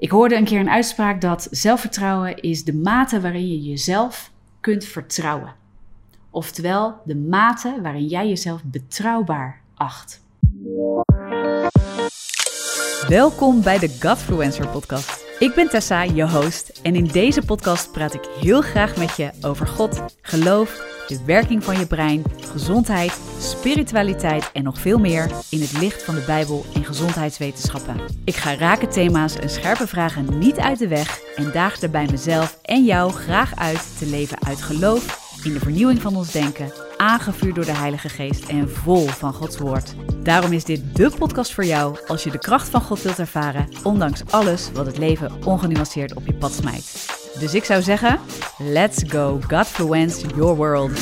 Ik hoorde een keer een uitspraak dat zelfvertrouwen is de mate waarin je jezelf kunt vertrouwen. Oftewel de mate waarin jij jezelf betrouwbaar acht. Welkom bij de Godfluencer podcast. Ik ben Tessa, je host, en in deze podcast praat ik heel graag met je over God, geloof, de werking van je brein, gezondheid, spiritualiteit en nog veel meer in het licht van de Bijbel en gezondheidswetenschappen. Ik ga rake thema's en scherpe vragen niet uit de weg en daag daarbij mezelf en jou graag uit te leven uit geloof in de vernieuwing van ons denken, aangevuurd door de Heilige Geest en vol van Gods Woord. Daarom is dit de podcast voor jou als je de kracht van God wilt ervaren, ondanks alles wat het leven ongenuanceerd op je pad smijt. Dus ik zou zeggen, let's go Godfluence your world.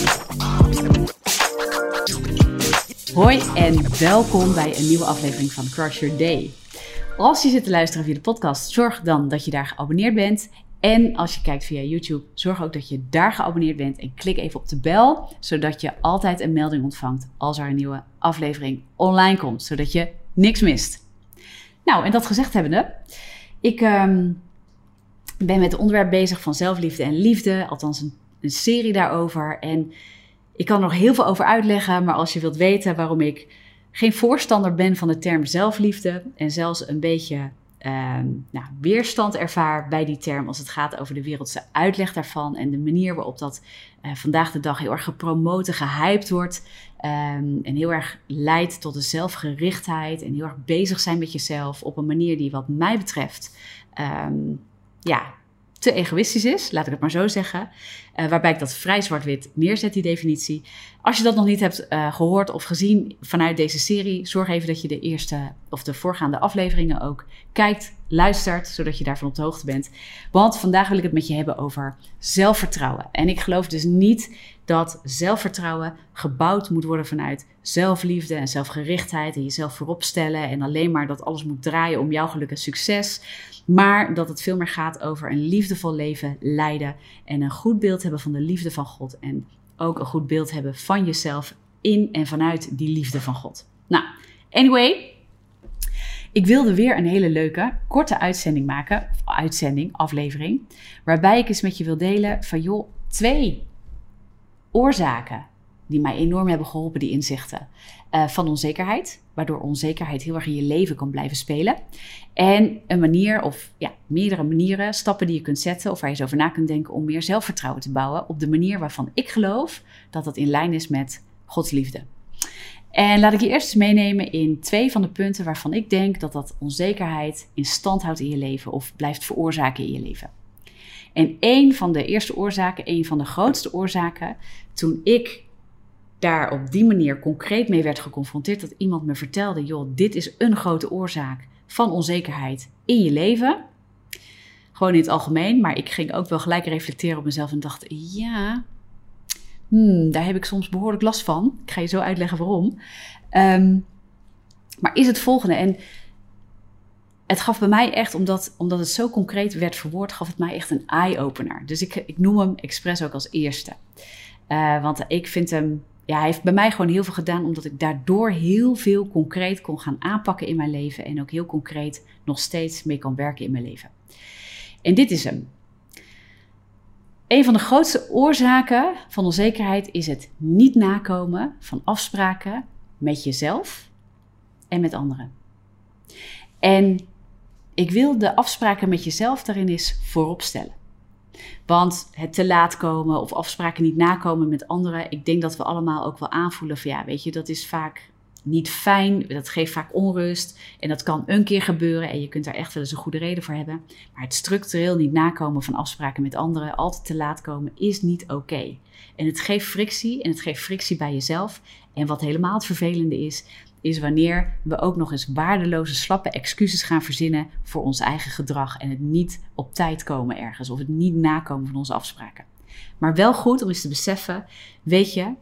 Hoi en welkom bij een nieuwe aflevering van Crush Your Day. Als je zit te luisteren via de podcast, zorg dan dat je daar geabonneerd bent en als je kijkt via YouTube, zorg ook dat je daar geabonneerd bent en klik even op de bel, zodat je altijd een melding ontvangt als er een nieuwe aflevering online komt, zodat je niks mist. Nou, en dat gezegd hebbende, ik um, ben met het onderwerp bezig van zelfliefde en liefde, althans een, een serie daarover. En ik kan er nog heel veel over uitleggen, maar als je wilt weten waarom ik geen voorstander ben van de term zelfliefde en zelfs een beetje Ehm, nou, weerstand ervaar bij die term als het gaat over de wereldse uitleg daarvan en de manier waarop dat uh, vandaag de dag heel erg gepromoot en gehyped wordt. Um, en heel erg leidt tot de zelfgerichtheid en heel erg bezig zijn met jezelf op een manier die wat mij betreft um, ja, te egoïstisch is, laat ik het maar zo zeggen. Uh, waarbij ik dat vrij zwart-wit neerzet, die definitie. Als je dat nog niet hebt uh, gehoord of gezien vanuit deze serie, zorg even dat je de eerste of de voorgaande afleveringen ook kijkt, luistert, zodat je daarvan op de hoogte bent. Want vandaag wil ik het met je hebben over zelfvertrouwen. En ik geloof dus niet dat zelfvertrouwen gebouwd moet worden vanuit zelfliefde en zelfgerichtheid en jezelf voorop stellen en alleen maar dat alles moet draaien om jouw geluk en succes. Maar dat het veel meer gaat over een liefdevol leven leiden en een goed beeld hebben van de liefde van God. En ook een goed beeld hebben van jezelf in en vanuit die liefde van God. Nou, anyway. Ik wilde weer een hele leuke, korte uitzending maken. Uitzending, aflevering. Waarbij ik eens met je wil delen van joh, twee oorzaken die mij enorm hebben geholpen, die inzichten. Uh, van onzekerheid, waardoor onzekerheid heel erg in je leven kan blijven spelen. En een manier, of ja, meerdere manieren, stappen die je kunt zetten of waar je eens over na kunt denken om meer zelfvertrouwen te bouwen op de manier waarvan ik geloof dat dat in lijn is met Gods liefde. En laat ik je eerst meenemen in twee van de punten waarvan ik denk dat dat onzekerheid in stand houdt in je leven of blijft veroorzaken in je leven. En een van de eerste oorzaken, een van de grootste oorzaken, toen ik daar op die manier concreet mee werd geconfronteerd, dat iemand me vertelde: joh, dit is een grote oorzaak van onzekerheid in je leven. Gewoon in het algemeen, maar ik ging ook wel gelijk reflecteren op mezelf en dacht: ja, hmm, daar heb ik soms behoorlijk last van. Ik ga je zo uitleggen waarom. Um, maar is het volgende. En het gaf bij mij echt, omdat, omdat het zo concreet werd verwoord, gaf het mij echt een eye-opener. Dus ik, ik noem hem expres ook als eerste. Uh, want ik vind hem ja, hij heeft bij mij gewoon heel veel gedaan, omdat ik daardoor heel veel concreet kon gaan aanpakken in mijn leven en ook heel concreet nog steeds mee kan werken in mijn leven. En dit is hem. Een van de grootste oorzaken van onzekerheid is het niet nakomen van afspraken met jezelf en met anderen. En ik wil de afspraken met jezelf daarin eens voorop stellen. Want het te laat komen of afspraken niet nakomen met anderen, ik denk dat we allemaal ook wel aanvoelen van ja, weet je, dat is vaak niet fijn, dat geeft vaak onrust en dat kan een keer gebeuren en je kunt daar echt wel eens een goede reden voor hebben. Maar het structureel niet nakomen van afspraken met anderen, altijd te laat komen, is niet oké. En het geeft frictie en het geeft frictie bij jezelf. En wat helemaal het vervelende is, is wanneer we ook nog eens waardeloze, slappe excuses gaan verzinnen voor ons eigen gedrag en het niet op tijd komen ergens of het niet nakomen van onze afspraken. Maar wel goed om eens te beseffen, weet je,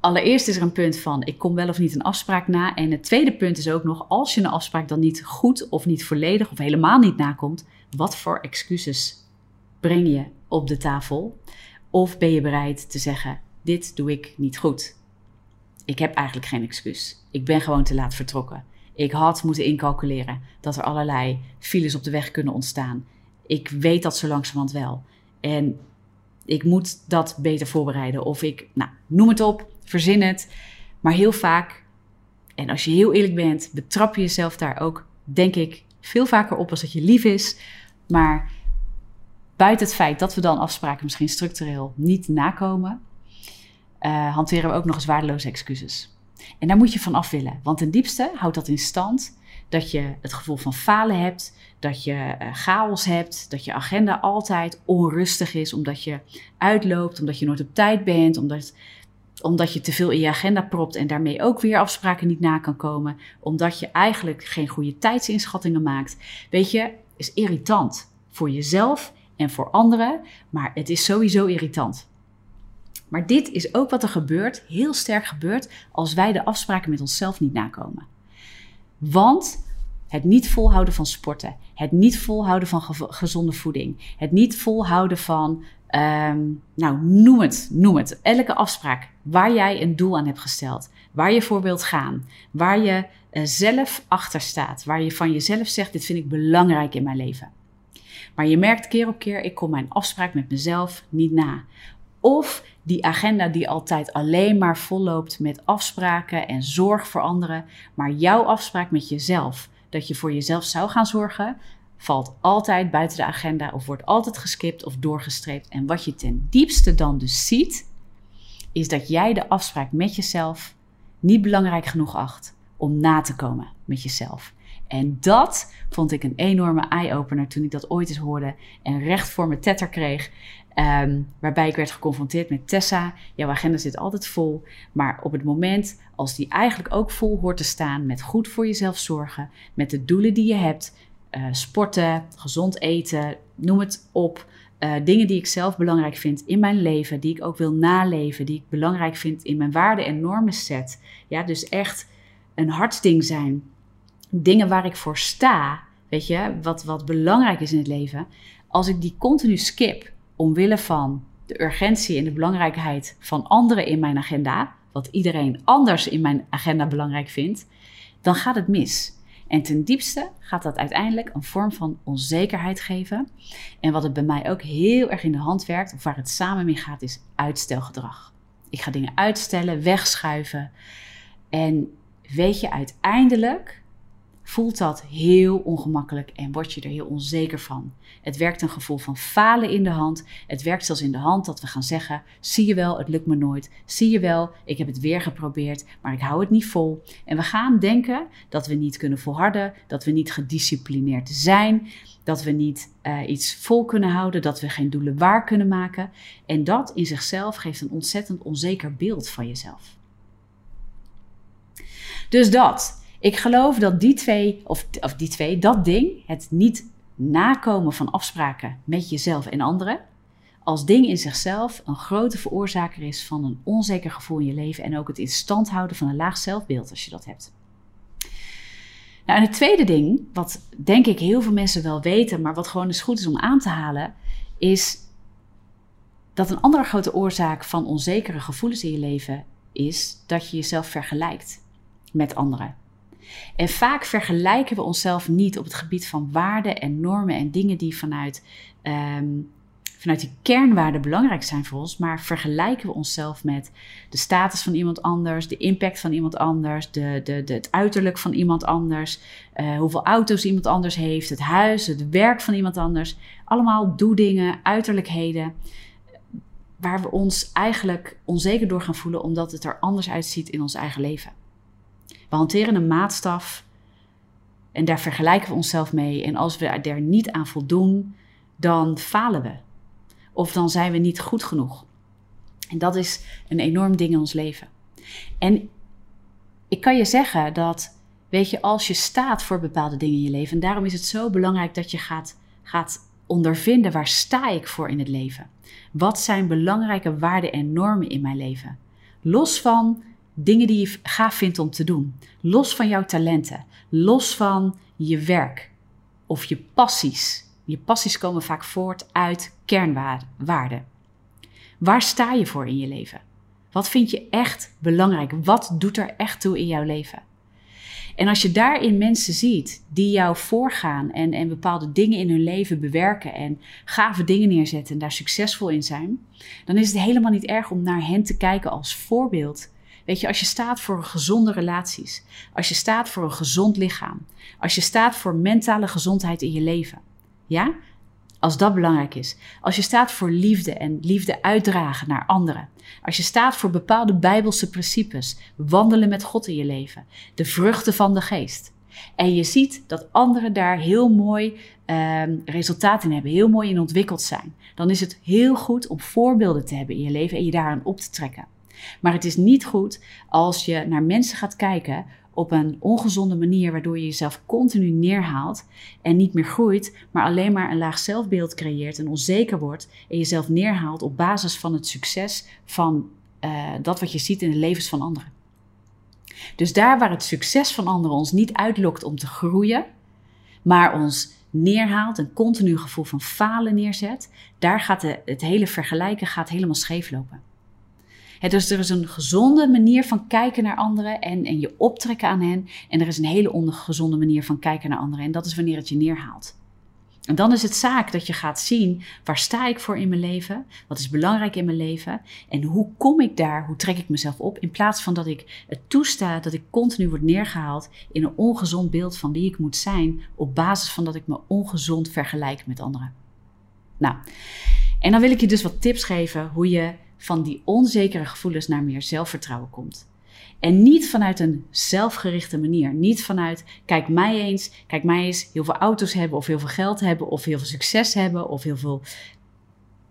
allereerst is er een punt van ik kom wel of niet een afspraak na. En het tweede punt is ook nog, als je een afspraak dan niet goed of niet volledig of helemaal niet nakomt, wat voor excuses breng je op de tafel? Of ben je bereid te zeggen, dit doe ik niet goed? Ik heb eigenlijk geen excuus. Ik ben gewoon te laat vertrokken. Ik had moeten incalculeren dat er allerlei files op de weg kunnen ontstaan. Ik weet dat zo langzamerhand wel. En ik moet dat beter voorbereiden. Of ik, nou, noem het op, verzin het. Maar heel vaak, en als je heel eerlijk bent, betrap je jezelf daar ook, denk ik, veel vaker op als dat je lief is. Maar buiten het feit dat we dan afspraken misschien structureel niet nakomen, uh, hanteren we ook nog eens waardeloze excuses. En daar moet je van af willen. Want ten diepste houdt dat in stand dat je het gevoel van falen hebt, dat je uh, chaos hebt, dat je agenda altijd onrustig is, omdat je uitloopt, omdat je nooit op tijd bent, omdat, omdat je te veel in je agenda propt en daarmee ook weer afspraken niet na kan komen, omdat je eigenlijk geen goede tijdsinschattingen maakt. Weet je, is irritant voor jezelf en voor anderen, maar het is sowieso irritant. Maar dit is ook wat er gebeurt, heel sterk gebeurt, als wij de afspraken met onszelf niet nakomen. Want het niet volhouden van sporten, het niet volhouden van gezonde voeding, het niet volhouden van, um, nou noem het, noem het, elke afspraak waar jij een doel aan hebt gesteld, waar je voor wilt gaan, waar je uh, zelf achter staat, waar je van jezelf zegt, dit vind ik belangrijk in mijn leven. Maar je merkt keer op keer, ik kom mijn afspraak met mezelf niet na. Of die agenda die altijd alleen maar volloopt met afspraken en zorg voor anderen, maar jouw afspraak met jezelf, dat je voor jezelf zou gaan zorgen, valt altijd buiten de agenda of wordt altijd geskipt of doorgestreept. En wat je ten diepste dan dus ziet, is dat jij de afspraak met jezelf niet belangrijk genoeg acht om na te komen met jezelf. En dat vond ik een enorme eye-opener toen ik dat ooit eens hoorde en recht voor mijn tetter kreeg. Um, waarbij ik werd geconfronteerd met Tessa. Jouw agenda zit altijd vol. Maar op het moment als die eigenlijk ook vol hoort te staan met goed voor jezelf zorgen, met de doelen die je hebt, uh, sporten, gezond eten, noem het op. Uh, dingen die ik zelf belangrijk vind in mijn leven, die ik ook wil naleven, die ik belangrijk vind in mijn waarden en normen set. Ja, dus echt een hartsding zijn. Dingen waar ik voor sta, weet je, wat, wat belangrijk is in het leven. Als ik die continu skip, omwille van de urgentie en de belangrijkheid van anderen in mijn agenda, wat iedereen anders in mijn agenda belangrijk vindt, dan gaat het mis. En ten diepste gaat dat uiteindelijk een vorm van onzekerheid geven. En wat het bij mij ook heel erg in de hand werkt, of waar het samen mee gaat, is uitstelgedrag. Ik ga dingen uitstellen, wegschuiven. En weet je, uiteindelijk voelt dat heel ongemakkelijk en word je er heel onzeker van. Het werkt een gevoel van falen in de hand. Het werkt zelfs in de hand dat we gaan zeggen: zie je wel, het lukt me nooit. Zie je wel, ik heb het weer geprobeerd, maar ik hou het niet vol. En we gaan denken dat we niet kunnen volharden, dat we niet gedisciplineerd zijn, dat we niet uh, iets vol kunnen houden, dat we geen doelen waar kunnen maken. En dat in zichzelf geeft een ontzettend onzeker beeld van jezelf. Dus dat. Ik geloof dat die twee, of, of die twee, dat ding, het niet nakomen van afspraken met jezelf en anderen, als ding in zichzelf een grote veroorzaker is van een onzeker gevoel in je leven en ook het in stand houden van een laag zelfbeeld als je dat hebt. Nou, en het tweede ding, wat denk ik heel veel mensen wel weten, maar wat gewoon eens goed is om aan te halen, is dat een andere grote oorzaak van onzekere gevoelens in je leven is dat je jezelf vergelijkt met anderen. En vaak vergelijken we onszelf niet op het gebied van waarden en normen en dingen die vanuit, um, vanuit die kernwaarden belangrijk zijn voor ons, maar vergelijken we onszelf met de status van iemand anders, de impact van iemand anders, de, de, de het uiterlijk van iemand anders, uh, hoeveel auto's iemand anders heeft, het huis, het werk van iemand anders. Allemaal doedingen, uiterlijkheden waar we ons eigenlijk onzeker door gaan voelen omdat het er anders uitziet in ons eigen leven. We hanteren een maatstaf en daar vergelijken we onszelf mee. En als we er niet aan voldoen, dan falen we. Of dan zijn we niet goed genoeg. En dat is een enorm ding in ons leven. En ik kan je zeggen dat, weet je, als je staat voor bepaalde dingen in je leven, en daarom is het zo belangrijk dat je gaat, gaat ondervinden waar sta ik voor in het leven. Wat zijn belangrijke waarden en normen in mijn leven? Los van dingen die je gaaf vindt om te doen. Los van jouw talenten, los van je werk of je passies. Je passies komen vaak voort uit kernwaarden. Waar sta je voor in je leven? Wat vind je echt belangrijk? Wat doet er echt toe in jouw leven? En als je daarin mensen ziet die jou voorgaan en, en bepaalde dingen in hun leven bewerken en gave dingen neerzetten en daar succesvol in zijn, dan is het helemaal niet erg om naar hen te kijken als voorbeeld. Weet je, als je staat voor gezonde relaties, als je staat voor een gezond lichaam, als je staat voor mentale gezondheid in je leven, ja, als dat belangrijk is. Als je staat voor liefde en liefde uitdragen naar anderen. Als je staat voor bepaalde bijbelse principes, wandelen met God in je leven, de vruchten van de geest. En je ziet dat anderen daar heel mooi uh, resultaat in hebben, heel mooi in ontwikkeld zijn. Dan is het heel goed om voorbeelden te hebben in je leven en je daaraan op te trekken. Maar het is niet goed als je naar mensen gaat kijken op een ongezonde manier, waardoor je jezelf continu neerhaalt en niet meer groeit, maar alleen maar een laag zelfbeeld creëert en onzeker wordt en jezelf neerhaalt op basis van het succes van uh, dat wat je ziet in de levens van anderen. Dus daar waar het succes van anderen ons niet uitlokt om te groeien, maar ons neerhaalt, een continu gevoel van falen neerzet, daar gaat de, het hele vergelijken gaat helemaal scheef lopen dus er is een gezonde manier van kijken naar anderen en, en je optrekken aan hen. En er is een hele ongezonde manier van kijken naar anderen. En dat is wanneer het je neerhaalt. En dan is het zaak dat je gaat zien waar sta ik voor in mijn leven? Wat is belangrijk in mijn leven? En hoe kom ik daar? Hoe trek ik mezelf op? In plaats van dat ik het toesta dat ik continu word neergehaald in een ongezond beeld van wie ik moet zijn, op basis van dat ik me ongezond vergelijk met anderen. Nou, en dan wil ik je dus wat tips geven hoe je van die onzekere gevoelens naar meer zelfvertrouwen komt. En niet vanuit een zelfgerichte manier. Niet vanuit, kijk mij eens, kijk mij eens heel veel auto's hebben, of heel veel geld hebben, of heel veel succes hebben, of heel veel,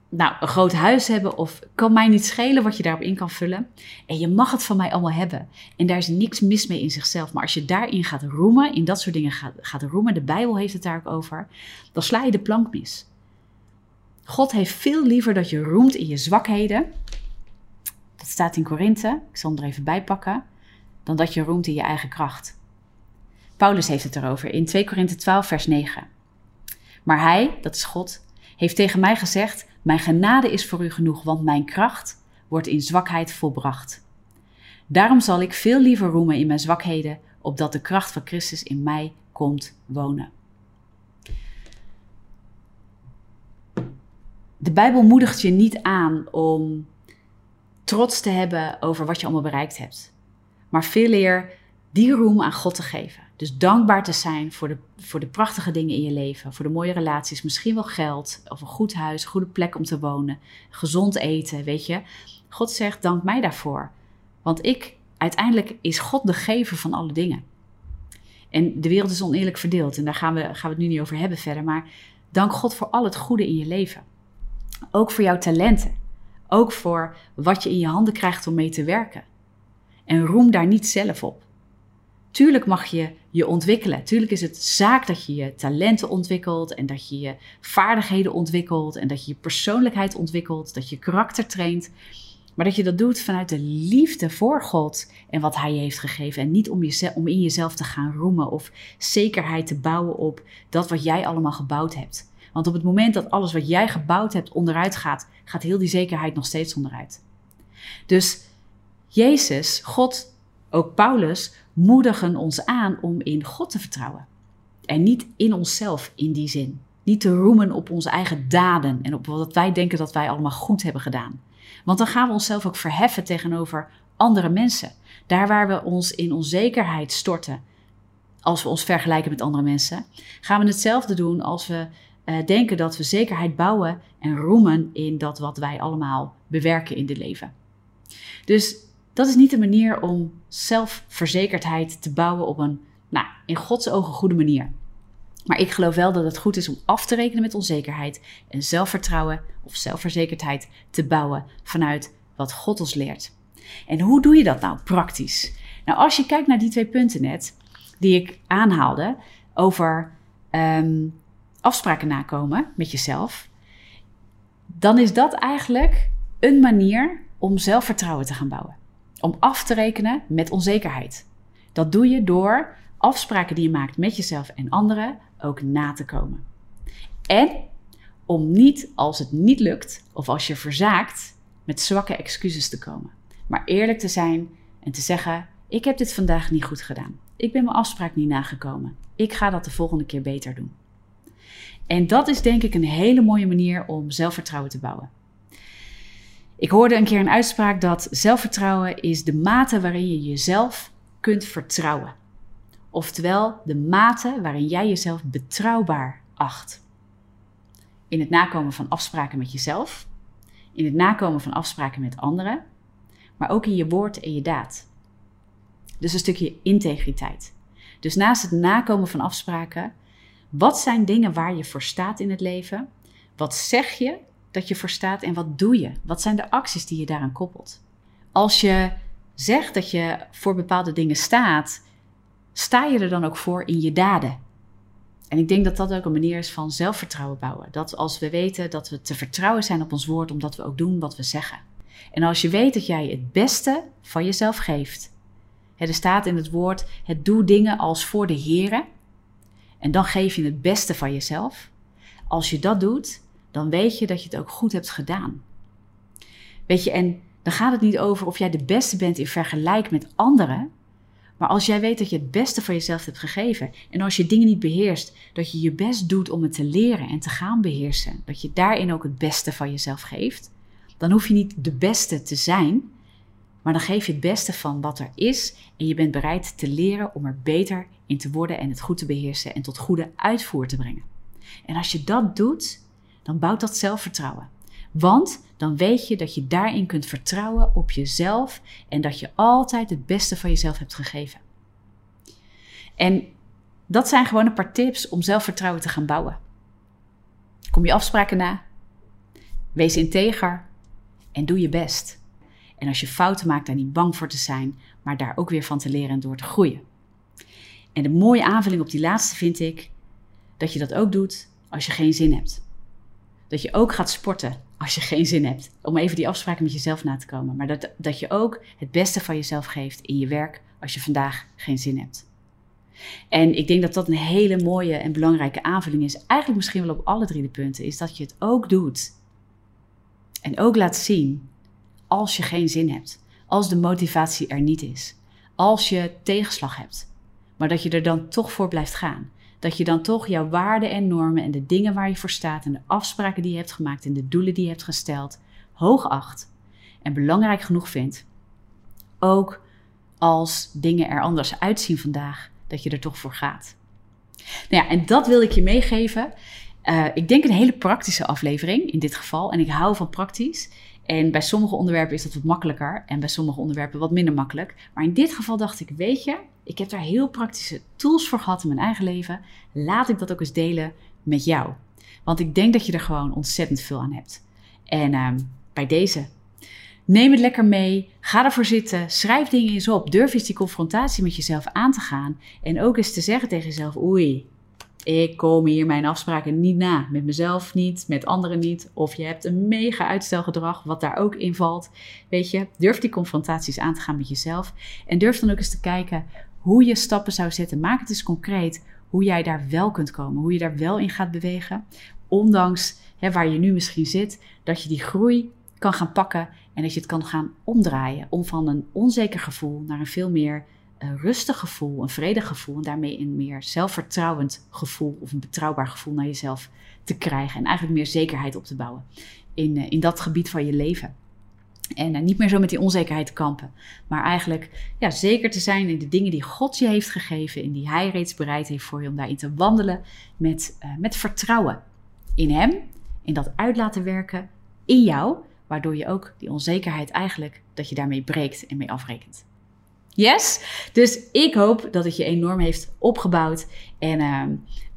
nou, een groot huis hebben, of kan mij niet schelen wat je daarop in kan vullen. En je mag het van mij allemaal hebben. En daar is niks mis mee in zichzelf. Maar als je daarin gaat roemen, in dat soort dingen gaat, gaat roemen, de Bijbel heeft het daar ook over, dan sla je de plank mis. God heeft veel liever dat je roemt in je zwakheden. Dat staat in Korinthe, ik zal hem er even bij pakken. Dan dat je roemt in je eigen kracht. Paulus heeft het erover in 2 Korinthe 12, vers 9. Maar hij, dat is God, heeft tegen mij gezegd: Mijn genade is voor u genoeg, want mijn kracht wordt in zwakheid volbracht. Daarom zal ik veel liever roemen in mijn zwakheden, opdat de kracht van Christus in mij komt wonen. De Bijbel moedigt je niet aan om trots te hebben over wat je allemaal bereikt hebt. Maar veel eer die roem aan God te geven. Dus dankbaar te zijn voor de, voor de prachtige dingen in je leven. Voor de mooie relaties, misschien wel geld. Of een goed huis, een goede plek om te wonen. Gezond eten, weet je. God zegt, dank mij daarvoor. Want ik, uiteindelijk is God de gever van alle dingen. En de wereld is oneerlijk verdeeld. En daar gaan we, gaan we het nu niet over hebben verder. Maar dank God voor al het goede in je leven. Ook voor jouw talenten. Ook voor wat je in je handen krijgt om mee te werken. En roem daar niet zelf op. Tuurlijk mag je je ontwikkelen. Tuurlijk is het zaak dat je je talenten ontwikkelt en dat je je vaardigheden ontwikkelt en dat je je persoonlijkheid ontwikkelt, dat je karakter traint. Maar dat je dat doet vanuit de liefde voor God en wat Hij je heeft gegeven. En niet om, jezelf, om in jezelf te gaan roemen of zekerheid te bouwen op dat wat jij allemaal gebouwd hebt. Want op het moment dat alles wat jij gebouwd hebt onderuit gaat, gaat heel die zekerheid nog steeds onderuit. Dus Jezus, God, ook Paulus, moedigen ons aan om in God te vertrouwen. En niet in onszelf in die zin. Niet te roemen op onze eigen daden en op wat wij denken dat wij allemaal goed hebben gedaan. Want dan gaan we onszelf ook verheffen tegenover andere mensen. Daar waar we ons in onzekerheid storten, als we ons vergelijken met andere mensen, gaan we hetzelfde doen als we uh, denken dat we zekerheid bouwen en roemen in dat wat wij allemaal bewerken in dit leven. Dus dat is niet de manier om zelfverzekerdheid te bouwen op een, nou, in Gods ogen goede manier. Maar ik geloof wel dat het goed is om af te rekenen met onzekerheid en zelfvertrouwen of zelfverzekerdheid te bouwen vanuit wat God ons leert. En hoe doe je dat nou praktisch? Nou, als je kijkt naar die twee punten net, die ik aanhaalde over um, afspraken nakomen met jezelf, dan is dat eigenlijk een manier om zelfvertrouwen te gaan bouwen. Om af te rekenen met onzekerheid. Dat doe je door afspraken die je maakt met jezelf en anderen ook na te komen. En om niet als het niet lukt of als je verzaakt met zwakke excuses te komen. Maar eerlijk te zijn en te zeggen: Ik heb dit vandaag niet goed gedaan. ik ben mijn afspraak niet nagekomen. Ik ga dat de volgende keer beter doen. En dat is denk ik een hele mooie manier om zelfvertrouwen te bouwen. Ik hoorde een keer een uitspraak dat zelfvertrouwen is de mate waarin je jezelf kunt vertrouwen. Oftewel de mate waarin jij jezelf betrouwbaar acht. In het nakomen van afspraken met jezelf, in het nakomen van afspraken met anderen, maar ook in je woord en je daad. Dus een stukje integriteit. Dus naast het nakomen van afspraken, wat zijn dingen waar je voor staat in het leven? Wat zeg je dat je voor staat en wat doe je? Wat zijn de acties die je daaraan koppelt? Als je zegt dat je voor bepaalde dingen staat, sta je er dan ook voor in je daden? En ik denk dat dat ook een manier is van zelfvertrouwen bouwen. Dat als we weten dat we te vertrouwen zijn op ons woord, omdat we ook doen wat we zeggen. En als je weet dat jij het beste van jezelf geeft. Er staat in het woord: het doe dingen als voor de Here. En dan geef je het beste van jezelf. Als je dat doet, dan weet je dat je het ook goed hebt gedaan. Weet je, en dan gaat het niet over of jij de beste bent in vergelijk met anderen. Maar als jij weet dat je het beste van jezelf hebt gegeven en als je dingen niet beheerst, dat je je best doet om het te leren en te gaan beheersen, dat je daarin ook het beste van jezelf geeft, dan hoef je niet de beste te zijn, maar dan geef je het beste van wat er is en je bent bereid te leren om er beter in te worden en het goed te beheersen en tot goede uitvoer te brengen. En als je dat doet, dan bouwt dat zelfvertrouwen. Want dan weet je dat je daarin kunt vertrouwen op jezelf en dat je altijd het beste van jezelf hebt gegeven. En dat zijn gewoon een paar tips om zelfvertrouwen te gaan bouwen. Kom je afspraken na, wees integer en doe je best. En als je fouten maakt, daar niet bang voor te zijn, maar daar ook weer van te leren en door te groeien. En de mooie aanvulling op die laatste vind ik dat je dat ook doet als je geen zin hebt. Dat je ook gaat sporten als je geen zin hebt. Om even die afspraken met jezelf na te komen. Maar dat, dat je ook het beste van jezelf geeft in je werk als je vandaag geen zin hebt. En ik denk dat dat een hele mooie en belangrijke aanvulling is. Eigenlijk misschien wel op alle drie de punten. Is dat je het ook doet. En ook laat zien als je geen zin hebt. Als de motivatie er niet is. Als je tegenslag hebt. Maar dat je er dan toch voor blijft gaan dat je dan toch jouw waarden en normen en de dingen waar je voor staat en de afspraken die je hebt gemaakt en de doelen die je hebt gesteld hoog acht en belangrijk genoeg vindt. Ook als dingen er anders uitzien vandaag, dat je er toch voor gaat. Nou ja, en dat wil ik je meegeven. Uh, ik denk een hele praktische aflevering in dit geval. En ik hou van praktisch. En bij sommige onderwerpen is dat wat makkelijker en bij sommige onderwerpen wat minder makkelijk. Maar in dit geval dacht ik, weet je, ik heb daar heel praktische tools voor gehad in mijn eigen leven. Laat ik dat ook eens delen met jou. Want ik denk dat je er gewoon ontzettend veel aan hebt. En uh, bij deze, neem het lekker mee. Ga ervoor zitten. Schrijf dingen eens op. Durf eens die confrontatie met jezelf aan te gaan. En ook eens te zeggen tegen jezelf: Oei, ik kom hier mijn afspraken niet na. Met mezelf niet, met anderen niet. Of je hebt een mega uitstelgedrag, wat daar ook in valt. Weet je, durf die confrontaties aan te gaan met jezelf. En durf dan ook eens te kijken hoe je stappen zou zetten. Maak het eens concreet hoe jij daar wel kunt komen. Hoe je daar wel in gaat bewegen. Ondanks hè, waar je nu misschien zit, dat je die groei kan gaan pakken. En dat je het kan gaan omdraaien. Om van een onzeker gevoel naar een veel meer een rustig gevoel, een vredig gevoel en daarmee een meer zelfvertrouwend gevoel of een betrouwbaar gevoel naar jezelf te krijgen en eigenlijk meer zekerheid op te bouwen in, eh, in dat gebied van je leven. En uh, niet meer zo met die onzekerheid te kampen, maar eigenlijk ja, zeker te zijn in de dingen die God je heeft gegeven, in die Hij reeds bereid heeft voor je om daarin te wandelen met, uh, met vertrouwen in Hem, in dat uit laten werken in jou, waardoor je ook die onzekerheid eigenlijk, dat je daarmee breekt en mee afrekent. Yes? Dus ik hoop dat het je enorm heeft opgebouwd. En uh,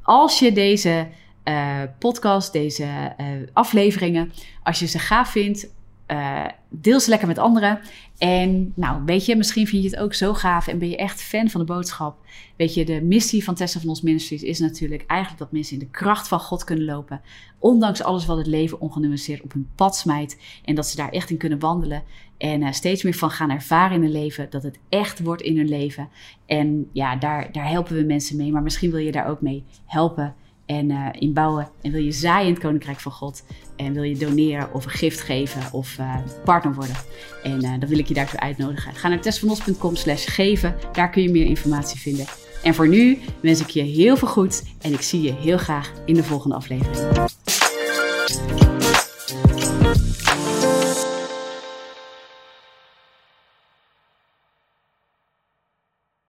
als je deze uh, podcast, deze uh, afleveringen, als je ze gaaf vindt, uh, deel ze lekker met anderen. En nou, weet je, misschien vind je het ook zo gaaf en ben je echt fan van de boodschap. Weet je, de missie van Tessa van ons Ministries is natuurlijk eigenlijk dat mensen in de kracht van God kunnen lopen. Ondanks alles wat het leven ongenuanceerd op hun pad smijt. En dat ze daar echt in kunnen wandelen. En uh, steeds meer van gaan ervaren in hun leven. Dat het echt wordt in hun leven. En ja, daar, daar helpen we mensen mee. Maar misschien wil je daar ook mee helpen en uh, inbouwen en wil je zaaien in het Koninkrijk van God en wil je doneren of een gift geven of uh, partner worden. En uh, dan wil ik je daartoe uitnodigen. Ga naar testvanos.com slash geven, daar kun je meer informatie vinden. En voor nu wens ik je heel veel goed en ik zie je heel graag in de volgende aflevering.